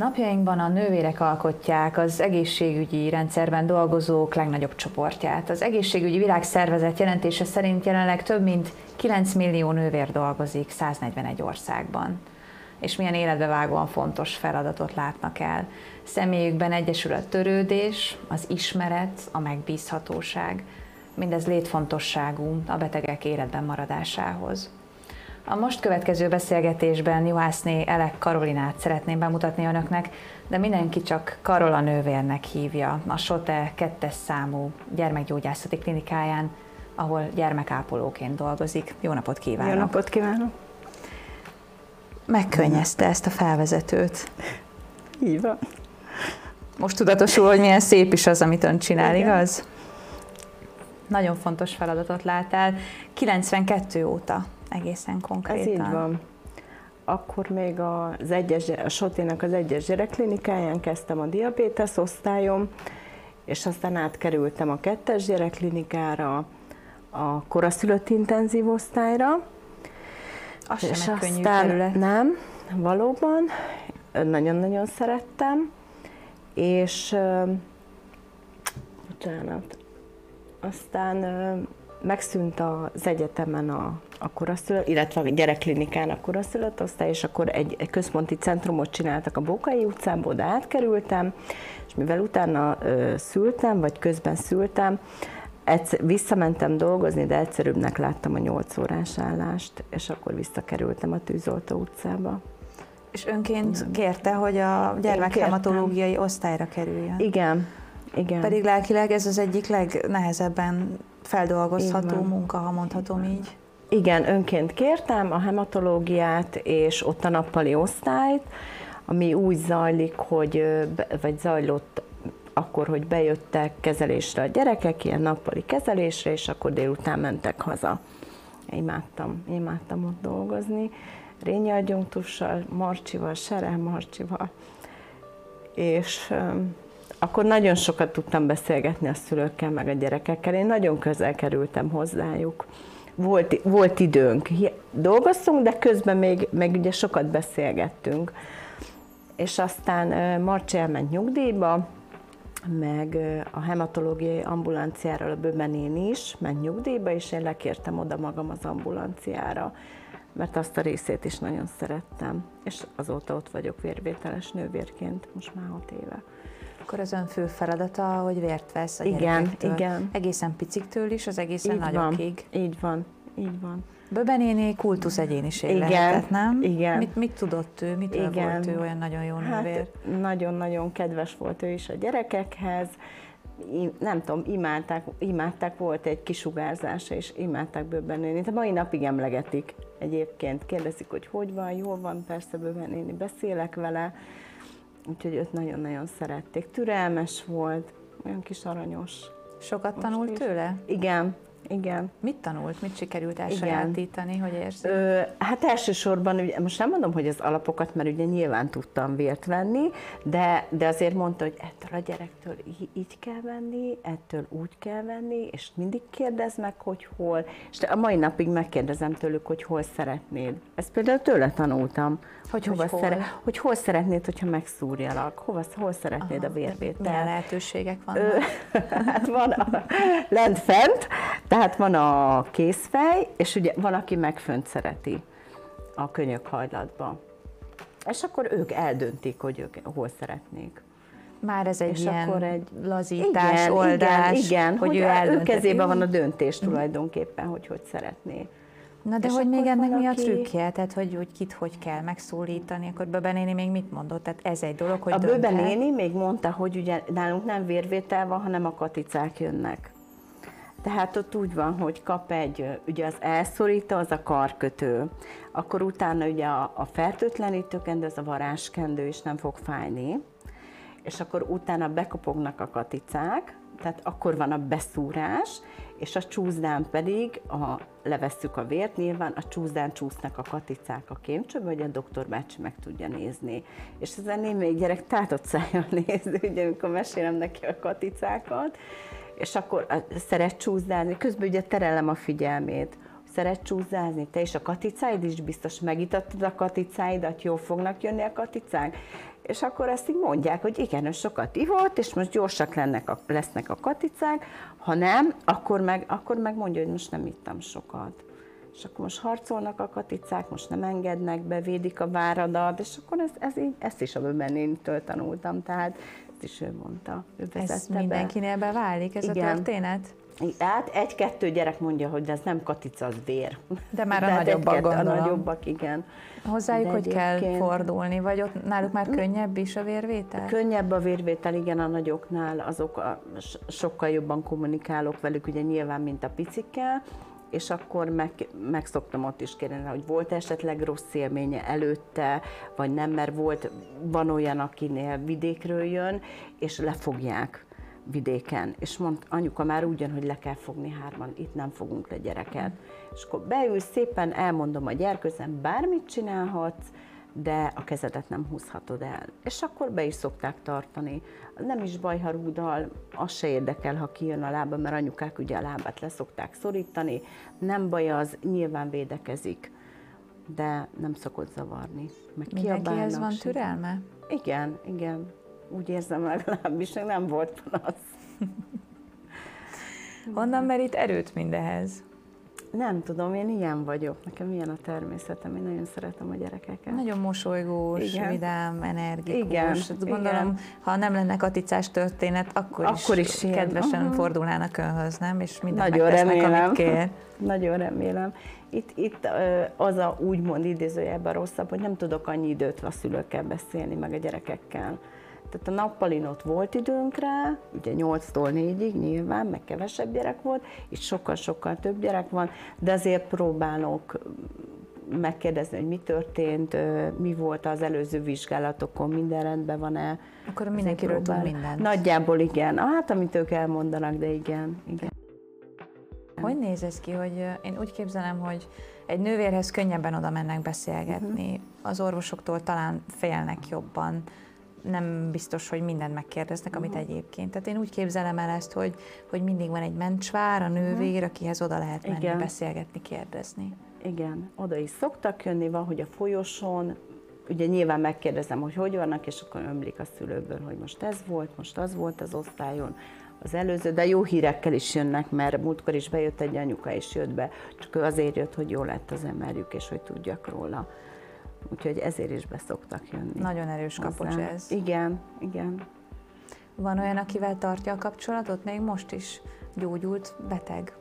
Napjainkban a nővérek alkotják az egészségügyi rendszerben dolgozók legnagyobb csoportját. Az egészségügyi világszervezet jelentése szerint jelenleg több mint 9 millió nővér dolgozik 141 országban. És milyen életbevágóan fontos feladatot látnak el. Személyükben egyesül a törődés, az ismeret, a megbízhatóság. Mindez létfontosságú a betegek életben maradásához. A most következő beszélgetésben Juhászné Elek Karolinát szeretném bemutatni önöknek, de mindenki csak Karola nővérnek hívja a SOTE 2 számú gyermekgyógyászati klinikáján, ahol gyermekápolóként dolgozik. Jó napot kívánok! Jó napot kívánok! Megkönnyezte ezt a felvezetőt. Így van. Most tudatosul, hogy milyen szép is az, amit ön csinál, Igen. igaz? Nagyon fontos feladatot lát el. 92 óta egészen konkrétan. Ez így van. Akkor még az egyes, a Sotének az egyes gyerekklinikáján kezdtem a diabétesz osztályom, és aztán átkerültem a kettes gyerekklinikára, a koraszülött intenzív osztályra. Az és sem könnyű aztán terület. nem, valóban, nagyon-nagyon szerettem, és bocsánat, aztán megszűnt az egyetemen a, a koraszülött, illetve a gyerekklinikán a koraszülött osztály, és akkor egy, egy központi centrumot csináltak a Bókai utcából, de átkerültem, és mivel utána ö, szültem, vagy közben szültem, egyszer, visszamentem dolgozni, de egyszerűbbnek láttam a 8 órás állást, és akkor visszakerültem a Tűzoltó utcába. És önként kérte, hogy a gyermekhematológiai osztályra kerüljön? Igen, igen. Pedig lelkileg ez az egyik legnehezebben feldolgozható munka, ha mondhatom így. Igen, önként kértem a hematológiát, és ott a nappali osztályt, ami úgy zajlik, hogy, vagy zajlott akkor, hogy bejöttek kezelésre a gyerekek, ilyen nappali kezelésre, és akkor délután mentek haza. Imádtam, imádtam ott dolgozni. Rényi adjunktussal, Marcsival, Serel Marcsival, és akkor nagyon sokat tudtam beszélgetni a szülőkkel, meg a gyerekekkel. Én nagyon közel kerültem hozzájuk. Volt, volt időnk. Dolgoztunk, de közben még, még ugye sokat beszélgettünk. És aztán Marcsi elment nyugdíjba, meg a hematológiai ambulanciáról a Böbenén is ment nyugdíjba, és én lekértem oda magam az ambulanciára, mert azt a részét is nagyon szerettem. És azóta ott vagyok vérvételes nővérként, most már hat éve akkor az ön fő feladata, hogy vért vesz a Igen, igen. Egészen piciktől is, az egészen így nagyokig. Van, így van, így van. Böbenéné kultusz egyéniség igen, lehetett, nem? Igen. Mit, mit tudott ő, mit igen. volt ő olyan nagyon jó hát, nővér? Nagyon-nagyon kedves volt ő is a gyerekekhez, nem tudom, imádták, imádták, volt egy kisugárzása, és imádták Böbenéni. A mai napig emlegetik egyébként. Kérdezik, hogy hogy van, jól van, persze Böbenéni, beszélek vele úgyhogy őt nagyon-nagyon szerették. Türelmes volt, olyan kis aranyos. Sokat Most tanult is. tőle? Igen, igen. Mit tanult? Mit sikerült elsajátítani, hogy érzi? Ö, hát elsősorban, ugye, most nem mondom, hogy az alapokat, mert ugye nyilván tudtam vért venni, de, de azért mondta, hogy ettől a gyerektől így, így kell venni, ettől úgy kell venni, és mindig kérdez meg, hogy hol. És a mai napig megkérdezem tőlük, hogy hol szeretnéd. Ezt például tőle tanultam, hogy, hogy, hova hol? Szere, hogy hol szeretnéd, hogyha megszúrjalak, hova, hol szeretnéd Aha, a vérvételt. Milyen lehetőségek vannak? Ö, hát van a, lent fent, tehát van a készfej, és ugye van, aki megfönt szereti a könyökhajlatba. És akkor ők eldöntik, hogy ők hol szeretnék. Már ez egy és ilyen akkor egy lazítás, igen, oldás, igen, igen, hogy, hogy ő, ő kezében van a döntés tulajdonképpen, hogy hogy szeretné. Na de és hogy még ennek valaki... mi a trükkje? Tehát, hogy, hogy kit hogy kell megszólítani, akkor Böbenéni még mit mondott? Tehát ez egy dolog, hogy A Böbenéni még mondta, hogy ugye nálunk nem vérvétel van, hanem a katicák jönnek. Tehát ott úgy van, hogy kap egy, ugye az elszorító, az a karkötő, akkor utána ugye a, a fertőtlenítőkendő, az a varázskendő is nem fog fájni, és akkor utána bekopognak a katicák, tehát akkor van a beszúrás, és a csúszdán pedig a, levesszük a vért, nyilván a csúszdán csúsznak a katicák a kémcsőbe, hogy a doktor bácsi meg tudja nézni. És ezen némelyik gyerek tátott szájjal néz, ugye, amikor mesélem neki a katicákat, és akkor szeret csúszdázni, közben ugye terelem a figyelmét, szeret csúszázni, te és a katicáid is biztos megitattad a katicáidat, jól fognak jönni a katicák? És akkor ezt így mondják, hogy igen, ő sokat ivott, és most gyorsak lennek a, lesznek a katicák, ha nem, akkor meg, akkor meg mondja, hogy most nem ittam sokat. És akkor most harcolnak a katicák, most nem engednek, bevédik a váradat, és akkor ez, ez így, ezt is a Bemenéntől tanultam, tehát ezt is ő mondta. Ő ez mindenkinél be. beválik, ez Igen. a történet? Hát egy-kettő gyerek mondja, hogy ez nem katica, az vér. De már a De nagyobbak egy gondolom. A nagyobbak, igen. Hozzájuk De hogy kell fordulni, vagy ott náluk már könnyebb is a vérvétel? Könnyebb a vérvétel, igen, a nagyoknál, azok a, sokkal jobban kommunikálok velük, ugye nyilván, mint a picikkel, és akkor meg, meg szoktam ott is kérni, hogy volt esetleg rossz élménye előtte, vagy nem, mert volt, van olyan, akinél vidékről jön, és lefogják vidéken, és mond, anyuka már úgy jön, hogy le kell fogni hárman, itt nem fogunk le gyereket. És akkor beülsz, szépen elmondom a gyerkőzem, bármit csinálhatsz, de a kezedet nem húzhatod el. És akkor be is szokták tartani. Nem is baj, ha rúdal, az se érdekel, ha kijön a lába, mert anyukák ugye a lábát leszokták szorítani. Nem baj az, nyilván védekezik, de nem szokott zavarni. Meg Mindenkihez van türelme? Igen, igen úgy érzem legalábbis, nem volt panasz. Honnan merít erőt mindehez? Nem tudom, én ilyen vagyok. Nekem ilyen a természetem, én nagyon szeretem a gyerekeket. Nagyon mosolygós, Igen. vidám, energikus. Igen. Gondolom, Igen. ha nem lenne katicás történet, akkor, akkor is, is kedvesen uh-huh. fordulnának önhöz, nem? És mindent nagyon remélem. amit kér. Nagyon remélem. Itt, itt az a úgymond idézőjelben rosszabb, hogy nem tudok annyi időt a szülőkkel beszélni, meg a gyerekekkel tehát a nappalin ott volt időnk rá, ugye 8-tól 4-ig nyilván, meg kevesebb gyerek volt, itt sokkal-sokkal több gyerek van, de azért próbálok megkérdezni, hogy mi történt, mi volt az előző vizsgálatokon, minden rendben van-e. Akkor mindenkiről tud mindent. Nagyjából igen. Hát, amit ők elmondanak, de igen. igen. Hogy néz ez ki, hogy én úgy képzelem, hogy egy nővérhez könnyebben oda mennek beszélgetni, uh-huh. az orvosoktól talán félnek jobban, nem biztos, hogy mindent megkérdeznek, amit uh-huh. egyébként. Tehát én úgy képzelem el ezt, hogy, hogy mindig van egy mencsvár, a nővér, uh-huh. akihez oda lehet menni, Igen. beszélgetni, kérdezni. Igen, oda is szoktak jönni, van, hogy a folyosón, ugye nyilván megkérdezem, hogy hogy vannak, és akkor ömlik a szülőből, hogy most ez volt, most az volt az osztályon, az előző, de jó hírekkel is jönnek, mert múltkor is bejött egy anyuka, és jött be, csak azért jött, hogy jó lett az emerjük, és hogy tudjak róla. Úgyhogy ezért is beszoktak jönni. Nagyon erős kapocs ez. Igen, igen. Van olyan, akivel tartja a kapcsolatot, még most is gyógyult beteg?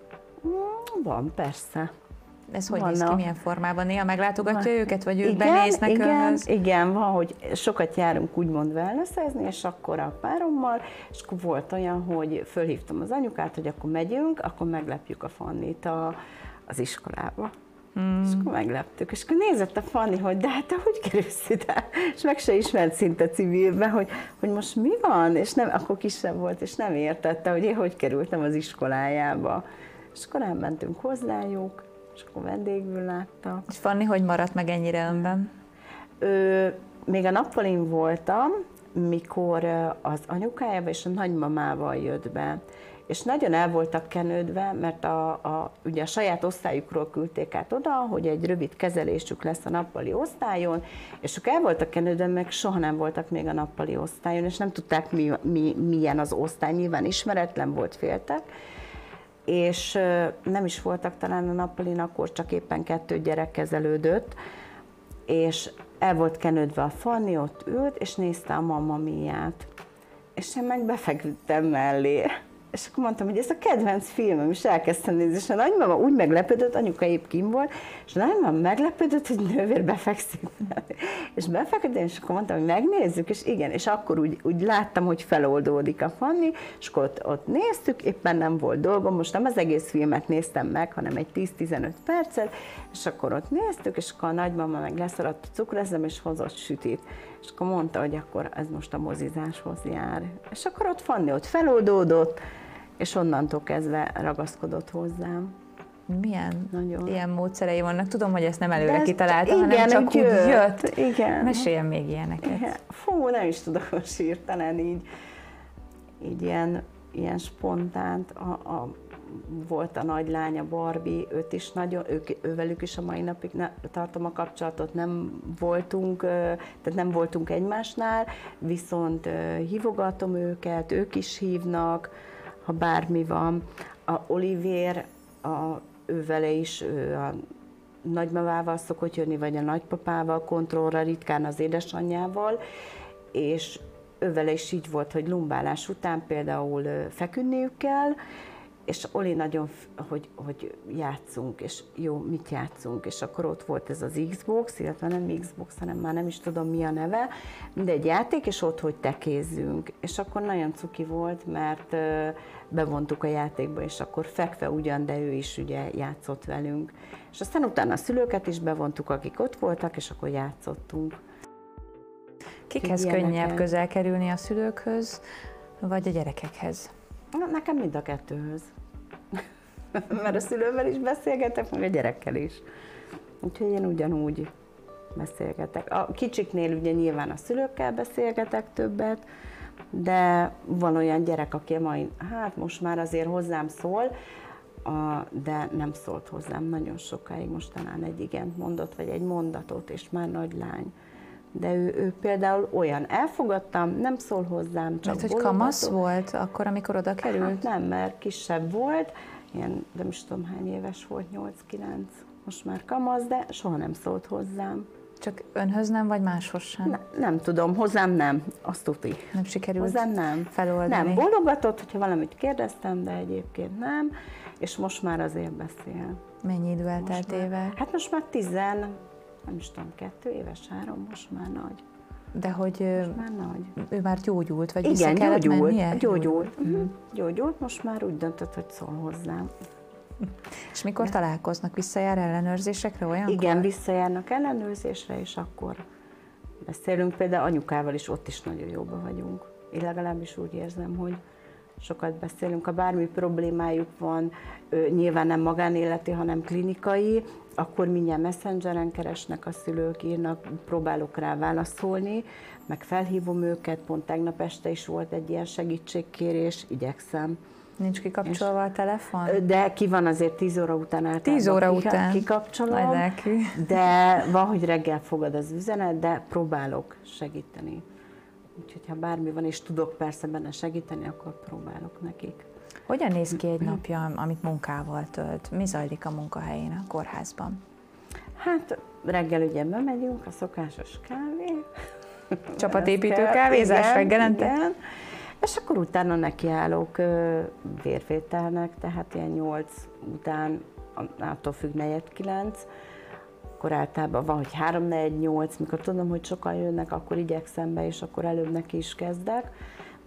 Mm, van, persze. Ez hogy Vannak. néz ki, milyen formában? Néha meglátogatja van. őket, vagy ők igen, benéznek igen, önhöz? Igen, van, hogy sokat járunk úgymond wellnessezni, és akkor a párommal, és akkor volt olyan, hogy fölhívtam az anyukát, hogy akkor megyünk, akkor meglepjük a Fannit a, az iskolába. Mm. És akkor megleptük. És akkor nézett a Fanni, hogy de hát te hogy kerülsz ide? És meg se ismert szinte civilbe, hogy, hogy most mi van? És nem, akkor kisebb volt, és nem értette, hogy én hogy kerültem az iskolájába. És akkor elmentünk hozzájuk, és akkor vendégül látta. És Fanni hogy maradt meg ennyire önben? Ő, még a nappalin voltam, mikor az anyukájával és a nagymamával jött be és nagyon el voltak kenődve, mert a, a, ugye a saját osztályukról küldték át oda, hogy egy rövid kezelésük lesz a nappali osztályon, és ők el voltak kenődve, meg soha nem voltak még a nappali osztályon, és nem tudták, mi, mi, milyen az osztály, nyilván ismeretlen volt, féltek, és nem is voltak talán a nappalin, akkor csak éppen kettő gyerek kezelődött, és el volt kenődve a Fanni, ott ült, és nézte a mamma miát. És én meg befeküdtem mellé és akkor mondtam, hogy ez a kedvenc filmem, és elkezdtem nézni, és a nagymama úgy meglepődött, anyuka épp kim volt, és a nagymama meglepődött, hogy nővér befekszik. és befeküdtem, és akkor mondtam, hogy megnézzük, és igen, és akkor úgy, úgy láttam, hogy feloldódik a Fanni, és akkor ott, ott néztük, éppen nem volt dolgom, most nem az egész filmet néztem meg, hanem egy 10-15 percet, és akkor ott néztük, és akkor a nagymama meg leszaradt a cukrezem, és hozott sütit. És akkor mondta, hogy akkor ez most a mozizáshoz jár. És akkor ott Fanni ott feloldódott, és onnantól kezdve ragaszkodott hozzám. Milyen Nagyon. ilyen módszerei vannak? Tudom, hogy ezt nem előre kitalálta, igen, hanem csak jött. úgy jött. Igen. Meséljen még ilyeneket. Igen. Fú, nem is tudok most írtani így, így ilyen, ilyen spontánt. A, a, volt a nagy lánya Barbie, őt is nagyon, ők, ővelük is a mai napig ne, tartom a kapcsolatot, nem voltunk, tehát nem voltunk egymásnál, viszont hívogatom őket, ők is hívnak, ha bármi van. A Olivér, a, ő is, ő a nagymamával szokott jönni, vagy a nagypapával, kontrollra, ritkán az édesanyjával, és ővele is így volt, hogy lumbálás után például feküdniük kell, és Oli nagyon, hogy, hogy játszunk, és jó, mit játszunk, és akkor ott volt ez az Xbox, illetve nem Xbox, hanem már nem is tudom mi a neve, mindegy játék, és ott, hogy tekézzünk. És akkor nagyon cuki volt, mert bevontuk a játékba, és akkor fekve ugyan, de ő is ugye játszott velünk. És aztán utána a szülőket is bevontuk, akik ott voltak, és akkor játszottunk. Kikhez könnyebb közel kerülni a szülőkhöz, vagy a gyerekekhez? Na, nekem mind a kettőhöz. Mert a szülővel is beszélgetek, meg a gyerekkel is. Úgyhogy én ugyanúgy beszélgetek. A kicsiknél ugye nyilván a szülőkkel beszélgetek többet, de van olyan gyerek, aki majd, hát most már azért hozzám szól, de nem szólt hozzám nagyon sokáig, most talán egy igent mondott, vagy egy mondatot, és már nagy lány de ő, ő például olyan, elfogadtam, nem szól hozzám, csak Mert hogy kamasz volt akkor, amikor oda került? Hát nem, mert kisebb volt, ilyen, nem is tudom hány éves volt, 8-9, most már kamasz, de soha nem szólt hozzám. Csak önhöz nem, vagy máshoz sem? Ne, nem tudom, hozzám nem, azt tuti. Nem sikerült hozzám nem. feloldani? Nem, bologatott, hogyha valamit kérdeztem, de egyébként nem, és most már azért beszél. Mennyi idő eltelt éve? Hát most már tizen, nem is tudom, kettő éves, három, most már nagy. De hogy most már nagy. ő már gyógyult, vagy Igen, vissza kellett gyógyult, mennie? gyógyult. Uh-huh. Gyógyult, most már úgy döntött, hogy szól hozzám. És mikor De. találkoznak? Visszajár ellenőrzésekre olyan? Igen, visszajárnak ellenőrzésre, és akkor beszélünk. Például anyukával is ott is nagyon jóban vagyunk. Én legalábbis úgy érzem, hogy sokat beszélünk, ha bármi problémájuk van, nyilván nem magánéleti, hanem klinikai, akkor mindjárt messengeren keresnek a szülők, írnak, próbálok rá válaszolni, meg felhívom őket, pont tegnap este is volt egy ilyen segítségkérés, igyekszem. Nincs kikapcsolva a telefon? De ki van azért 10 óra után általában. 10 óra után? Kikapcsolom, de van, hogy reggel fogad az üzenet, de próbálok segíteni. Úgyhogy ha bármi van, és tudok persze benne segíteni, akkor próbálok nekik. Hogyan néz ki egy napja, amit munkával tölt? Mi zajlik a munkahelyén, a kórházban? Hát reggel ugye bemegyünk, a szokásos kávé. Csapatépítő kávézás reggelente? Igen. És akkor utána nekiállok vérvételnek, tehát ilyen nyolc után, attól függ negyed kilenc, akkor általában van, hogy 3 4 8 mikor tudom, hogy sokan jönnek, akkor igyekszem be, és akkor előbb neki is kezdek,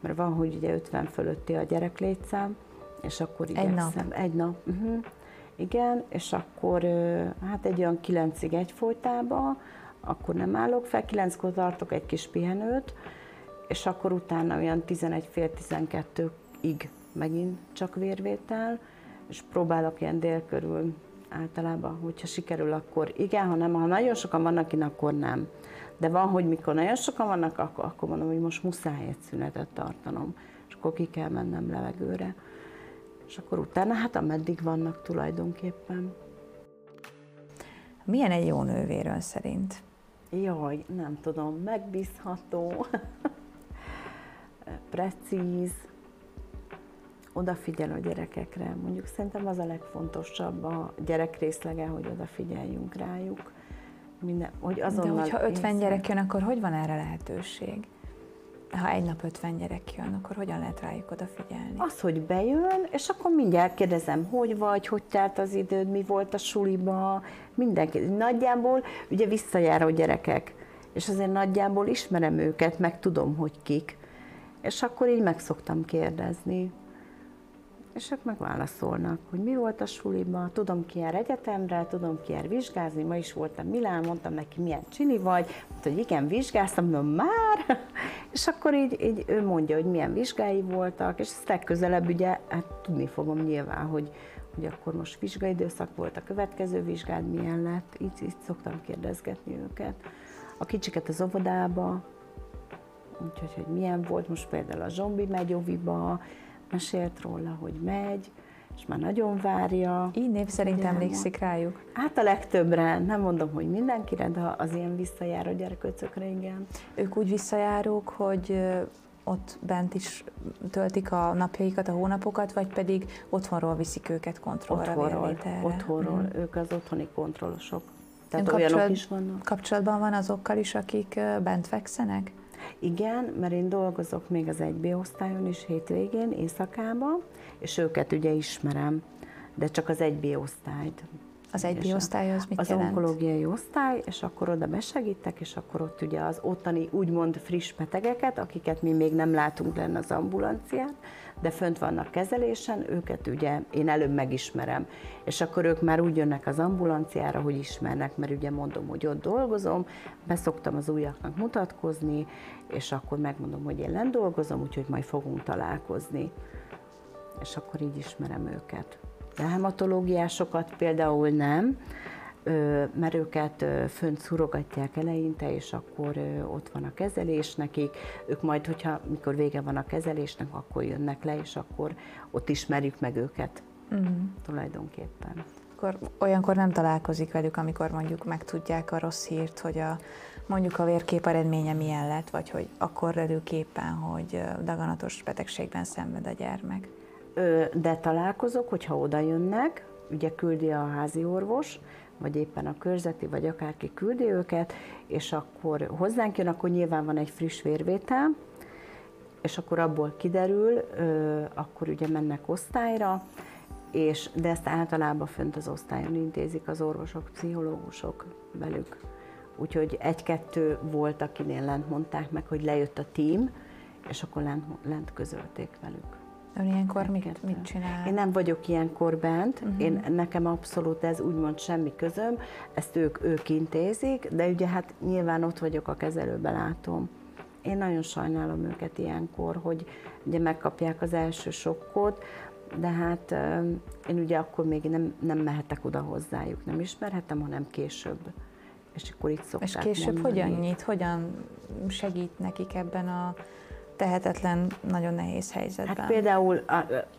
mert van, hogy ugye 50 fölötti a létszám, és akkor igyekszem. Egy nap? Egy nap. Uh-huh. Igen, és akkor hát egy olyan 9-ig egyfolytában, akkor nem állok fel, 9-kor tartok egy kis pihenőt, és akkor utána olyan 11 fél 12-ig megint csak vérvétel, és próbálok ilyen dél körül általában, hogyha sikerül, akkor igen, ha nem, ha nagyon sokan vannak, én akkor nem. De van, hogy mikor nagyon sokan vannak, akkor, akkor mondom, hogy most muszáj egy szünetet tartanom, és akkor ki kell mennem levegőre. És akkor utána, hát ameddig vannak tulajdonképpen. Milyen egy jó nővéről szerint? Jaj, nem tudom, megbízható, precíz, odafigyel a gyerekekre. Mondjuk szerintem az a legfontosabb a gyerek részlege, hogy odafigyeljünk rájuk. Minden, hogy azonnal De hogyha 50 észre... gyerek jön, akkor hogy van erre lehetőség? Ha egy nap 50 gyerek jön, akkor hogyan lehet rájuk odafigyelni? Az, hogy bejön, és akkor mindjárt kérdezem, hogy vagy, hogy telt az időd, mi volt a suliba, mindenki. Nagyjából ugye visszajár a gyerekek, és azért nagyjából ismerem őket, meg tudom, hogy kik. És akkor így meg szoktam kérdezni, és ők megválaszolnak, hogy mi volt a suliban, tudom ki jár egyetemre, tudom ki jár vizsgázni, ma is voltam Milán, mondtam neki, milyen csini vagy, mondta, hogy igen, vizsgáztam, mondom, már, és akkor így, így ő mondja, hogy milyen vizsgái voltak, és ezt legközelebb ugye, hát tudni fogom nyilván, hogy, hogy akkor most vizsgaidőszak volt, a következő vizsgád milyen lett, így, így szoktam kérdezgetni őket. A kicsiket az óvodába, úgyhogy hogy milyen volt, most például a zombi megy óviba, mesélt róla, hogy megy, és már nagyon várja. Így név szerint Ugye, emlékszik rájuk? Hát a legtöbbre, nem mondom, hogy mindenkire, de az ilyen visszajáró gyerkőcökre, igen. Ők úgy visszajárók, hogy ott bent is töltik a napjaikat, a hónapokat, vagy pedig otthonról viszik őket kontrollra, Otthonról, otthonról, Mhm. ők az otthoni kontrollosok. Tehát Ön olyanok kapcsolat- is vannak. Kapcsolatban van azokkal is, akik bent fekszenek? Igen, mert én dolgozok még az 1B osztályon is hétvégén, éjszakában, és őket ugye ismerem, de csak az 1B osztályt. Az egy És a- osztály az mit az jelent? onkológiai osztály, és akkor oda besegítek, és akkor ott ugye az ottani úgymond friss betegeket, akiket mi még nem látunk lenne az ambulancián, de fönt vannak kezelésen, őket ugye én előbb megismerem. És akkor ők már úgy jönnek az ambulanciára, hogy ismernek, mert ugye mondom, hogy ott dolgozom, beszoktam az újaknak mutatkozni, és akkor megmondom, hogy én lent dolgozom, úgyhogy majd fogunk találkozni. És akkor így ismerem őket. De hematológiásokat például nem, mert őket fönt szurogatják eleinte, és akkor ott van a kezelés nekik. Ők majd, hogyha mikor vége van a kezelésnek, akkor jönnek le, és akkor ott ismerjük meg őket Mhm. tulajdonképpen. Akkor olyankor nem találkozik velük, amikor mondjuk megtudják a rossz hírt, hogy a, mondjuk a vérkép eredménye milyen lett, vagy hogy akkor előképpen, hogy daganatos betegségben szenved a gyermek. De találkozok, hogyha oda jönnek, ugye küldi a házi orvos, vagy éppen a körzeti, vagy akárki küldi őket, és akkor hozzánk jön, akkor nyilván van egy friss vérvétel, és akkor abból kiderül, akkor ugye mennek osztályra, és, de ezt általában fönt az osztályon intézik az orvosok, pszichológusok velük. Úgyhogy egy-kettő volt, akinél lent mondták meg, hogy lejött a tím, és akkor lent, lent közölték velük. Ön ilyenkor mit, Kettő. mit csinál? Én nem vagyok ilyenkor bent, uh-huh. én, nekem abszolút ez úgymond semmi közöm, ezt ők, ők intézik, de ugye hát nyilván ott vagyok a kezelőbe látom. Én nagyon sajnálom őket ilyenkor, hogy ugye megkapják az első sokkot, de hát én ugye akkor még nem, nem mehetek oda hozzájuk, nem ismerhetem, hanem később. És akkor itt szokták És később mondani. hogyan nyit, hogyan segít nekik ebben a tehetetlen, nagyon nehéz helyzetben? Hát például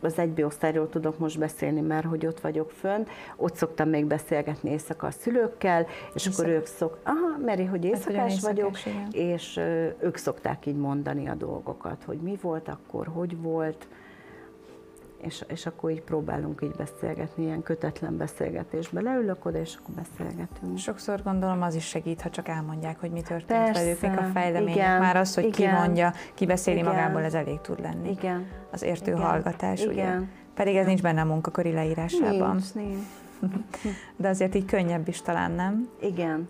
az egybi osztályról tudok most beszélni, mert hogy ott vagyok fönn, ott szoktam még beszélgetni éjszaka a szülőkkel, és akkor ők szok, aha, Meri, hogy Hát, éjszakás vagyok, éjszakás, igen. és ők szokták így mondani a dolgokat, hogy mi volt akkor, hogy volt, és, és akkor így próbálunk így beszélgetni, ilyen kötetlen beszélgetésbe. Leülök oda, és akkor beszélgetünk. Sokszor gondolom az is segít, ha csak elmondják, hogy mi történt Persze, velük, mik a fejlemények. igen, Már az, hogy igen, kimondja, kibeszéli igen. magából, ez elég tud lenni. Igen. Az értő Igen, hallgatás, ugye? igen. Pedig ez nincs benne a munkaköri leírásában. Nincs, nincs. De azért így könnyebb is talán, nem? Igen,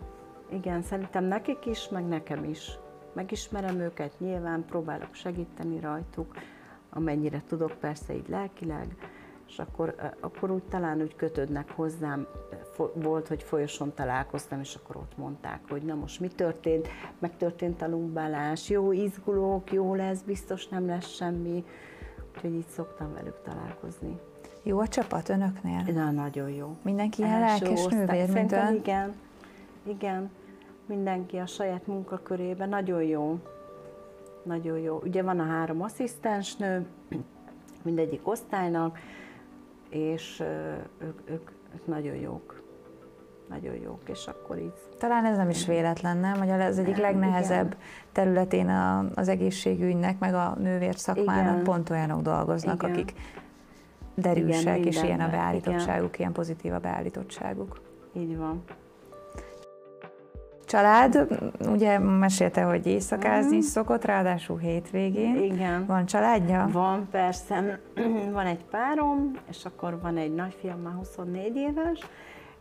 igen, szerintem nekik is, meg nekem is. Megismerem őket, nyilván próbálok segíteni rajtuk, amennyire tudok, persze így lelkileg, és akkor, akkor úgy talán úgy kötődnek hozzám. Volt, hogy folyoson találkoztam, és akkor ott mondták, hogy na most mi történt, megtörtént a lumbálás, jó, izgulók, jó lesz, biztos nem lesz semmi. Úgyhogy így szoktam velük találkozni. Jó a csapat önöknél? Na, nagyon jó. Mindenki ilyen lelkes nővér, mint ön? igen, igen. Mindenki a saját munkakörében nagyon jó. Nagyon jó. Ugye van a három asszisztensnő, mindegyik osztálynak, és ők, ők, ők nagyon jók. Nagyon jók, és akkor így Talán ez nem is véletlen, nem? Hogy az egyik legnehezebb területén a, az egészségügynek, meg a nővér szakmának Igen. pont olyanok dolgoznak, Igen. akik derűsek, Igen, és ilyen a beállítottságuk, ilyen pozitív a beállítottságuk. így van. Család, ugye mesélte, hogy éjszakázni is szokott, ráadásul hétvégén. Igen. Van családja? Van persze, van egy párom, és akkor van egy nagyfiam, már 24 éves,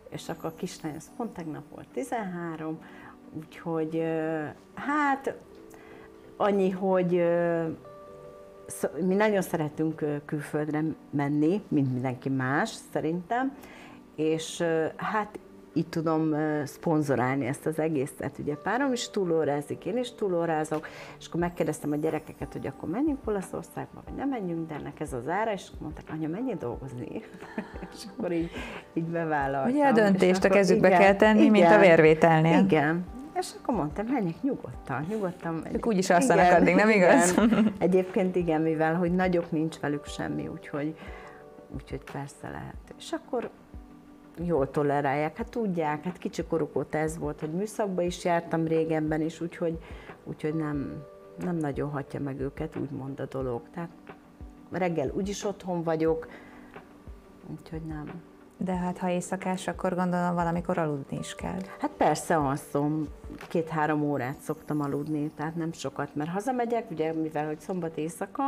és akkor a kislány, az pont tegnap volt 13, úgyhogy hát annyi, hogy mi nagyon szeretünk külföldre menni, mint mindenki más szerintem, és hát így tudom szponzorálni ezt az egészet. Ugye párom is túlórázik, én is túlórázok, és akkor megkérdeztem a gyerekeket, hogy akkor menjünk Olaszországba, vagy nem menjünk, de ennek ez az ára, és mondták, anya, menjél dolgozni. és akkor így, így bevállaltam. Ugye a És döntést a kezükbe igen, kell tenni, mint a igen, vérvételnél. Igen. És akkor mondtam, menjek nyugodtan, nyugodtan. Ők úgyis alszanak addig, nem igaz? Igen. Egyébként igen, mivel hogy nagyok nincs velük semmi, úgyhogy úgyhogy persze lehet. És akkor jól tolerálják, hát tudják, hát kicsi koruk óta ez volt, hogy műszakba is jártam régebben is, úgyhogy, úgyhogy nem, nem nagyon hatja meg őket, úgymond a dolog. Tehát reggel úgyis otthon vagyok, úgyhogy nem. De hát ha éjszakás, akkor gondolom valamikor aludni is kell. Hát persze alszom, két-három órát szoktam aludni, tehát nem sokat, mert hazamegyek, ugye mivel hogy szombat éjszaka,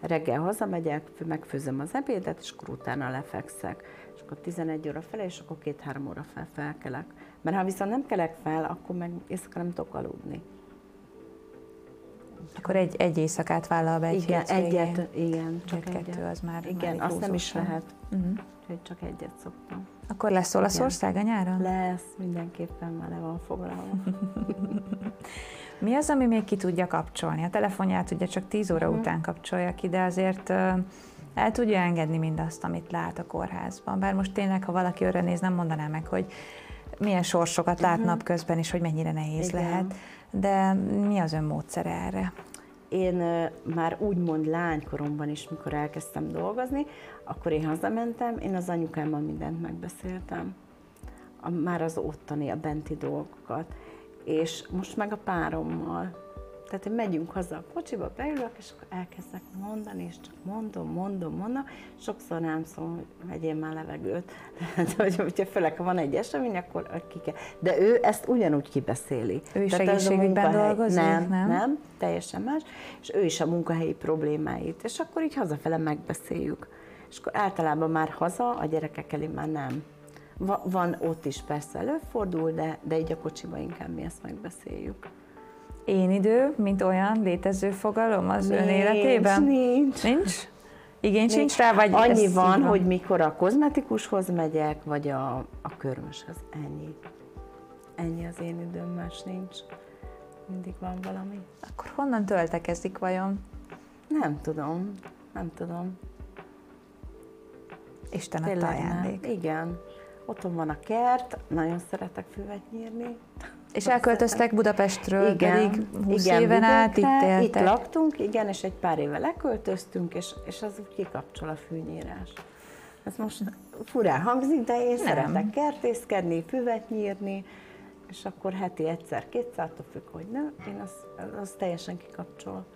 reggel hazamegyek, megfőzöm az ebédet, és akkor utána lefekszek. És akkor 11 óra fel, és akkor két-három óra fel felkelek. Mert ha viszont nem kelek fel, akkor meg éjszaka nem tudok aludni. Akkor egy, egy éjszakát vállal be egy Igen, egyet, igen, csak kettő egyet. az már Igen, már azt nem is lehet, Uh-huh. hogy csak egyet szoktam. Akkor lesz Olaszország a nyáron? Lesz, mindenképpen már le van foglalva. Mi az, ami még ki tudja kapcsolni? A telefonját ugye csak 10 óra Mhm. után kapcsolja ki, de azért el tudja engedni mindazt, amit lát a kórházban. Bár most tényleg, ha valaki örre néz, nem mondaná meg, hogy milyen sorsokat lát napközben, és hogy mennyire nehéz. Igen. lehet. De mi az ön módszere erre? Én már úgymond lánykoromban is, mikor elkezdtem dolgozni, akkor én hazamentem, én az anyukámmal mindent megbeszéltem. A, már az ottani, a benti dolgokat. És most meg a párommal. Tehát, hogy megyünk haza a kocsiba, beülök, és akkor elkezdek mondani, és csak mondom, mondom, mondom. Sokszor nem szól, hogy vegyél már levegőt. Tehát, hogy, hogyha főleg, ha van egy esemény, akkor ki kell. De ő ezt ugyanúgy kibeszéli. Ő is Tehát egészségügyben munkahely- dolgozik, nem? nem? Nem, teljesen más. És ő is a munkahelyi problémáit. És akkor így hazafele megbeszéljük. És akkor általában már haza, a gyerekek elé már nem. Va- Van ott is persze előfordul, de, de így a kocsiba inkább mi ezt megbeszéljük. Én idő, mint olyan létező fogalom az ön életében? Nincs. Nincs? Igény sincs rá, vagy Annyi van, így hogy mikor a kozmetikushoz megyek, vagy a, a körmöshöz. Ennyi. Ennyi az én időm, más nincs. Mindig van valami. Akkor honnan töltekezik vajon? Nem tudom, nem tudom. Isten adta ajándék. nem. Igen. Otthon van a kert, nagyon szeretek füvet nyírni. És elköltöztek Budapestről, pedig 20 igen, éven át itt éltek. Itt laktunk, igen, és egy pár éve leköltöztünk, és, és az úgy kikapcsol a fűnyírás. Ez most furán hangzik, de én Nem. szeretek kertészkedni, füvet nyírni, és akkor heti egyszer, kétszer, attól függ, hogy nő, én az, az teljesen kikapcsol.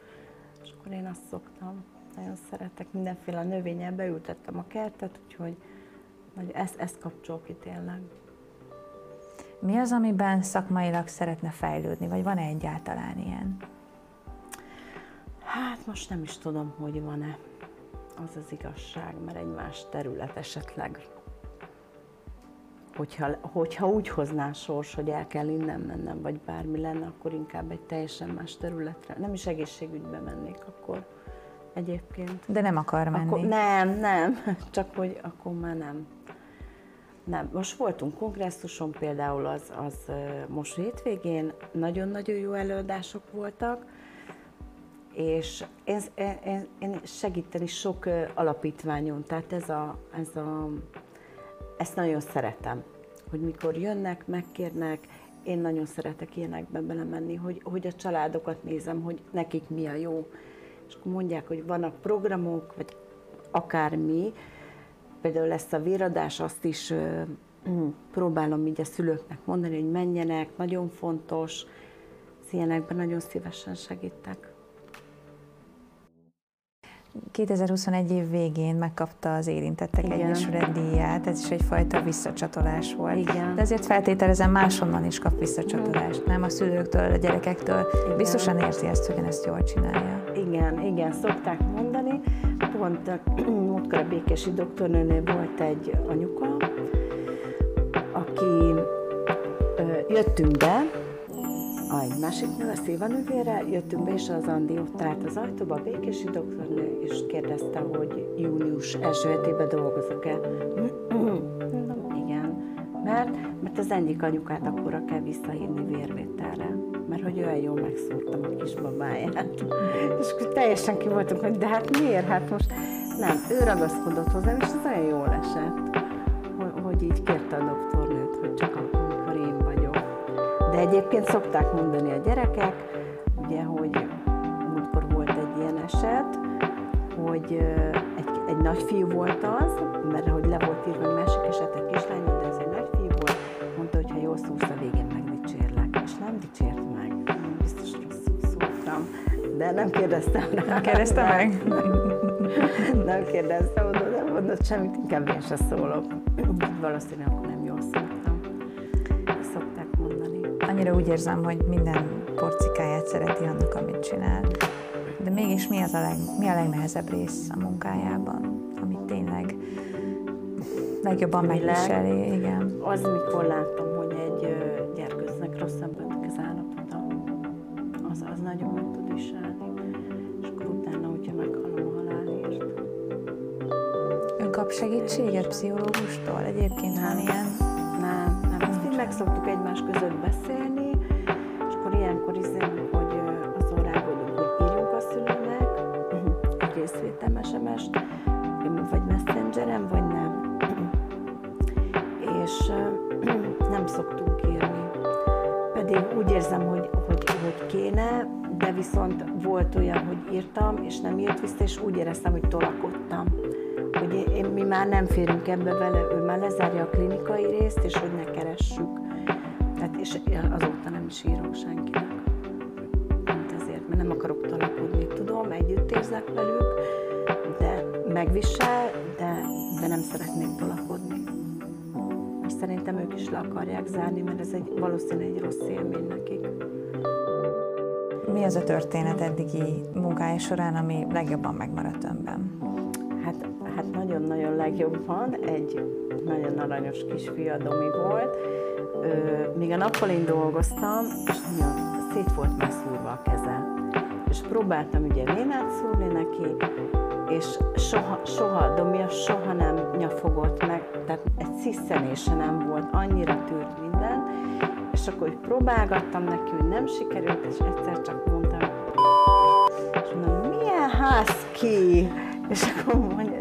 És akkor én azt szoktam, nagyon szeretek, mindenféle növényel beültettem a kertet, úgyhogy nagy, ez, ez kapcsol ki tényleg. Mi az, amiben szakmailag szeretne fejlődni, vagy van-e egyáltalán ilyen? Hát most nem is tudom, hogy van-e az az igazság, mert egy más terület esetleg. Hogyha, hogyha úgy hozná sors, hogy el kell innen mennem, vagy bármi lenne, akkor inkább egy teljesen más területre. Nem is egészségügybe mennék akkor egyébként. De nem akar menni. Akkor nem, nem, csak hogy akkor már nem. Nem, most voltunk kongresszuson, például az, az most hétvégén, nagyon-nagyon jó előadások voltak, és én, én, én segíteni sok alapítványon, tehát ez a, ez a, ezt nagyon szeretem, hogy mikor jönnek, megkérnek, én nagyon szeretek ilyenekbe belemenni, hogy, hogy a családokat nézem, hogy nekik mi a jó, és akkor mondják, hogy vannak programok, vagy akármi, például lesz a véradás, azt is mm, próbálom így a szülőknek mondani, hogy menjenek, nagyon fontos, az ilyenekben nagyon szívesen segítek. 2021 év végén megkapta az Érintettek Igen. Egyesület díját, ez is egyfajta visszacsatolás volt. Igen. De azért feltételezem máshonnan is kap visszacsatolást, nem a szülőktől, a gyerekektől. Igen. Biztosan érzi ezt, hogy ezt jól csinálja. Igen, igen, szokták mondani. Pont a- múltkor a Békési doktornőnél volt egy anyuka, aki ö, jöttünk be, a másik nő, a Széva nővére, jöttünk be, és az Andi ott állt az ajtóba, a Békési doktornő, és kérdezte, hogy június első hetében dolgozok-e. Mondom, igen, mert, mert az egyik anyukát akkora kell visszahívni vérvételre, mert hogy olyan jól megszúrtam a kisbabáját. És akkor teljesen ki voltunk, hogy de hát miért? Hát most nem, ő ragaszkodott hozzám, és ez olyan jól esett, hogy, hogy így kérte a doktornőt, egyébként szokták mondani a gyerekek, ugye, hogy múltkor volt egy ilyen eset, hogy egy, egy nagyfiú volt az, mert hogy le volt írva, hogy másik esetek kislány, de ez egy nagyfiú volt, mondta, hogy ha jól szólsz, a végén megdicsérlek. És nem dicsért meg. Biztos rosszul szóltam. De nem kérdeztem rá. Nem kérdezte meg? nem kérdeztem, mondom, nem mondott semmit, inkább én se szólok. Valószínűleg Annyira úgy érzem, hogy minden porcikáját szereti annak, amit csinál. De mégis mi, az a leg, mi a legnehezebb rész a munkájában, amit tényleg legjobban megviseli? Igen. Az, mikor láttam, hogy egy gyerkőcnek rosszabb az állapota, az, az nagyon meg tud viselni. És akkor utána, hogyha meghalom a halálért. Ön kap segítséget pszichológustól? Egyébként van ilyen? Meg szoktuk egymás között beszélni, és akkor ilyenkor izén, hogy azon rágódunk, hogy írjunk a szülőnek egy részvétem SMS-t, vagy messengeren, vagy nem. És nem szoktunk írni. Pedig úgy érzem, hogy, hogy, hogy kéne, de viszont volt olyan, hogy írtam, és nem írt vissza, és úgy éreztem, hogy tolakodtam. Már nem férünk ebbe vele, ő már lezárja a klinikai részt, és hogy ne keressük. Tehát, és azóta nem is írok senkinek. Pont ezért, mert nem akarok tolakodni. Tudom, együtt érzek velük, de megvisel, de, de nem szeretnék tolakodni. És szerintem ők is le akarják zárni, mert ez egy, valószínűleg egy rossz élmény nekik. Mi az a történet eddigi munkája során, ami legjobban megmaradt önben? Hát, nagyon-nagyon legjobban egy nagyon aranyos kisfia Domi volt. Ö, míg a nappalin dolgoztam, és nagyon szét volt már szúrva a keze. És próbáltam ugye vénát szúrni neki, és soha, soha, Domia soha nem nyafogott meg, tehát egy sziszenése nem volt, annyira tűrt minden, és akkor hogy próbálgattam neki, hogy nem sikerült, és egyszer csak mondtam, és mondom, milyen ház ki? És akkor mondja,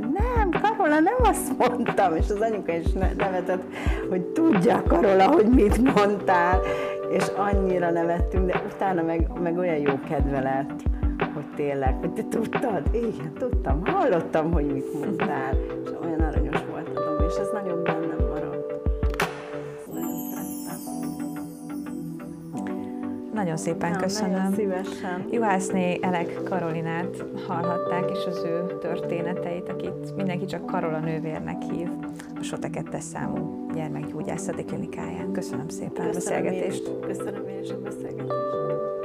Karola, nem azt mondtam, és az anyuka is nevetett, hogy tudja Karola, hogy mit mondtál, és annyira nevettünk, de utána meg, meg olyan jó kedve lett, hogy tényleg, hogy te tudtad? Igen, tudtam, hallottam, hogy mit mondtál, és olyan aranyos volt és ez nagyon Nagyon szépen Na, köszönöm. Nagyon szívesen. Juhászné Elek Karolinát hallhatták, és az ő történeteit, akit mindenki csak Karola nővérnek hív, a Sote 2 számú gyermekgyógyászati klinikáján. Köszönöm szépen Köszönöm a beszélgetést. Én is, köszönöm én is a beszélgetést.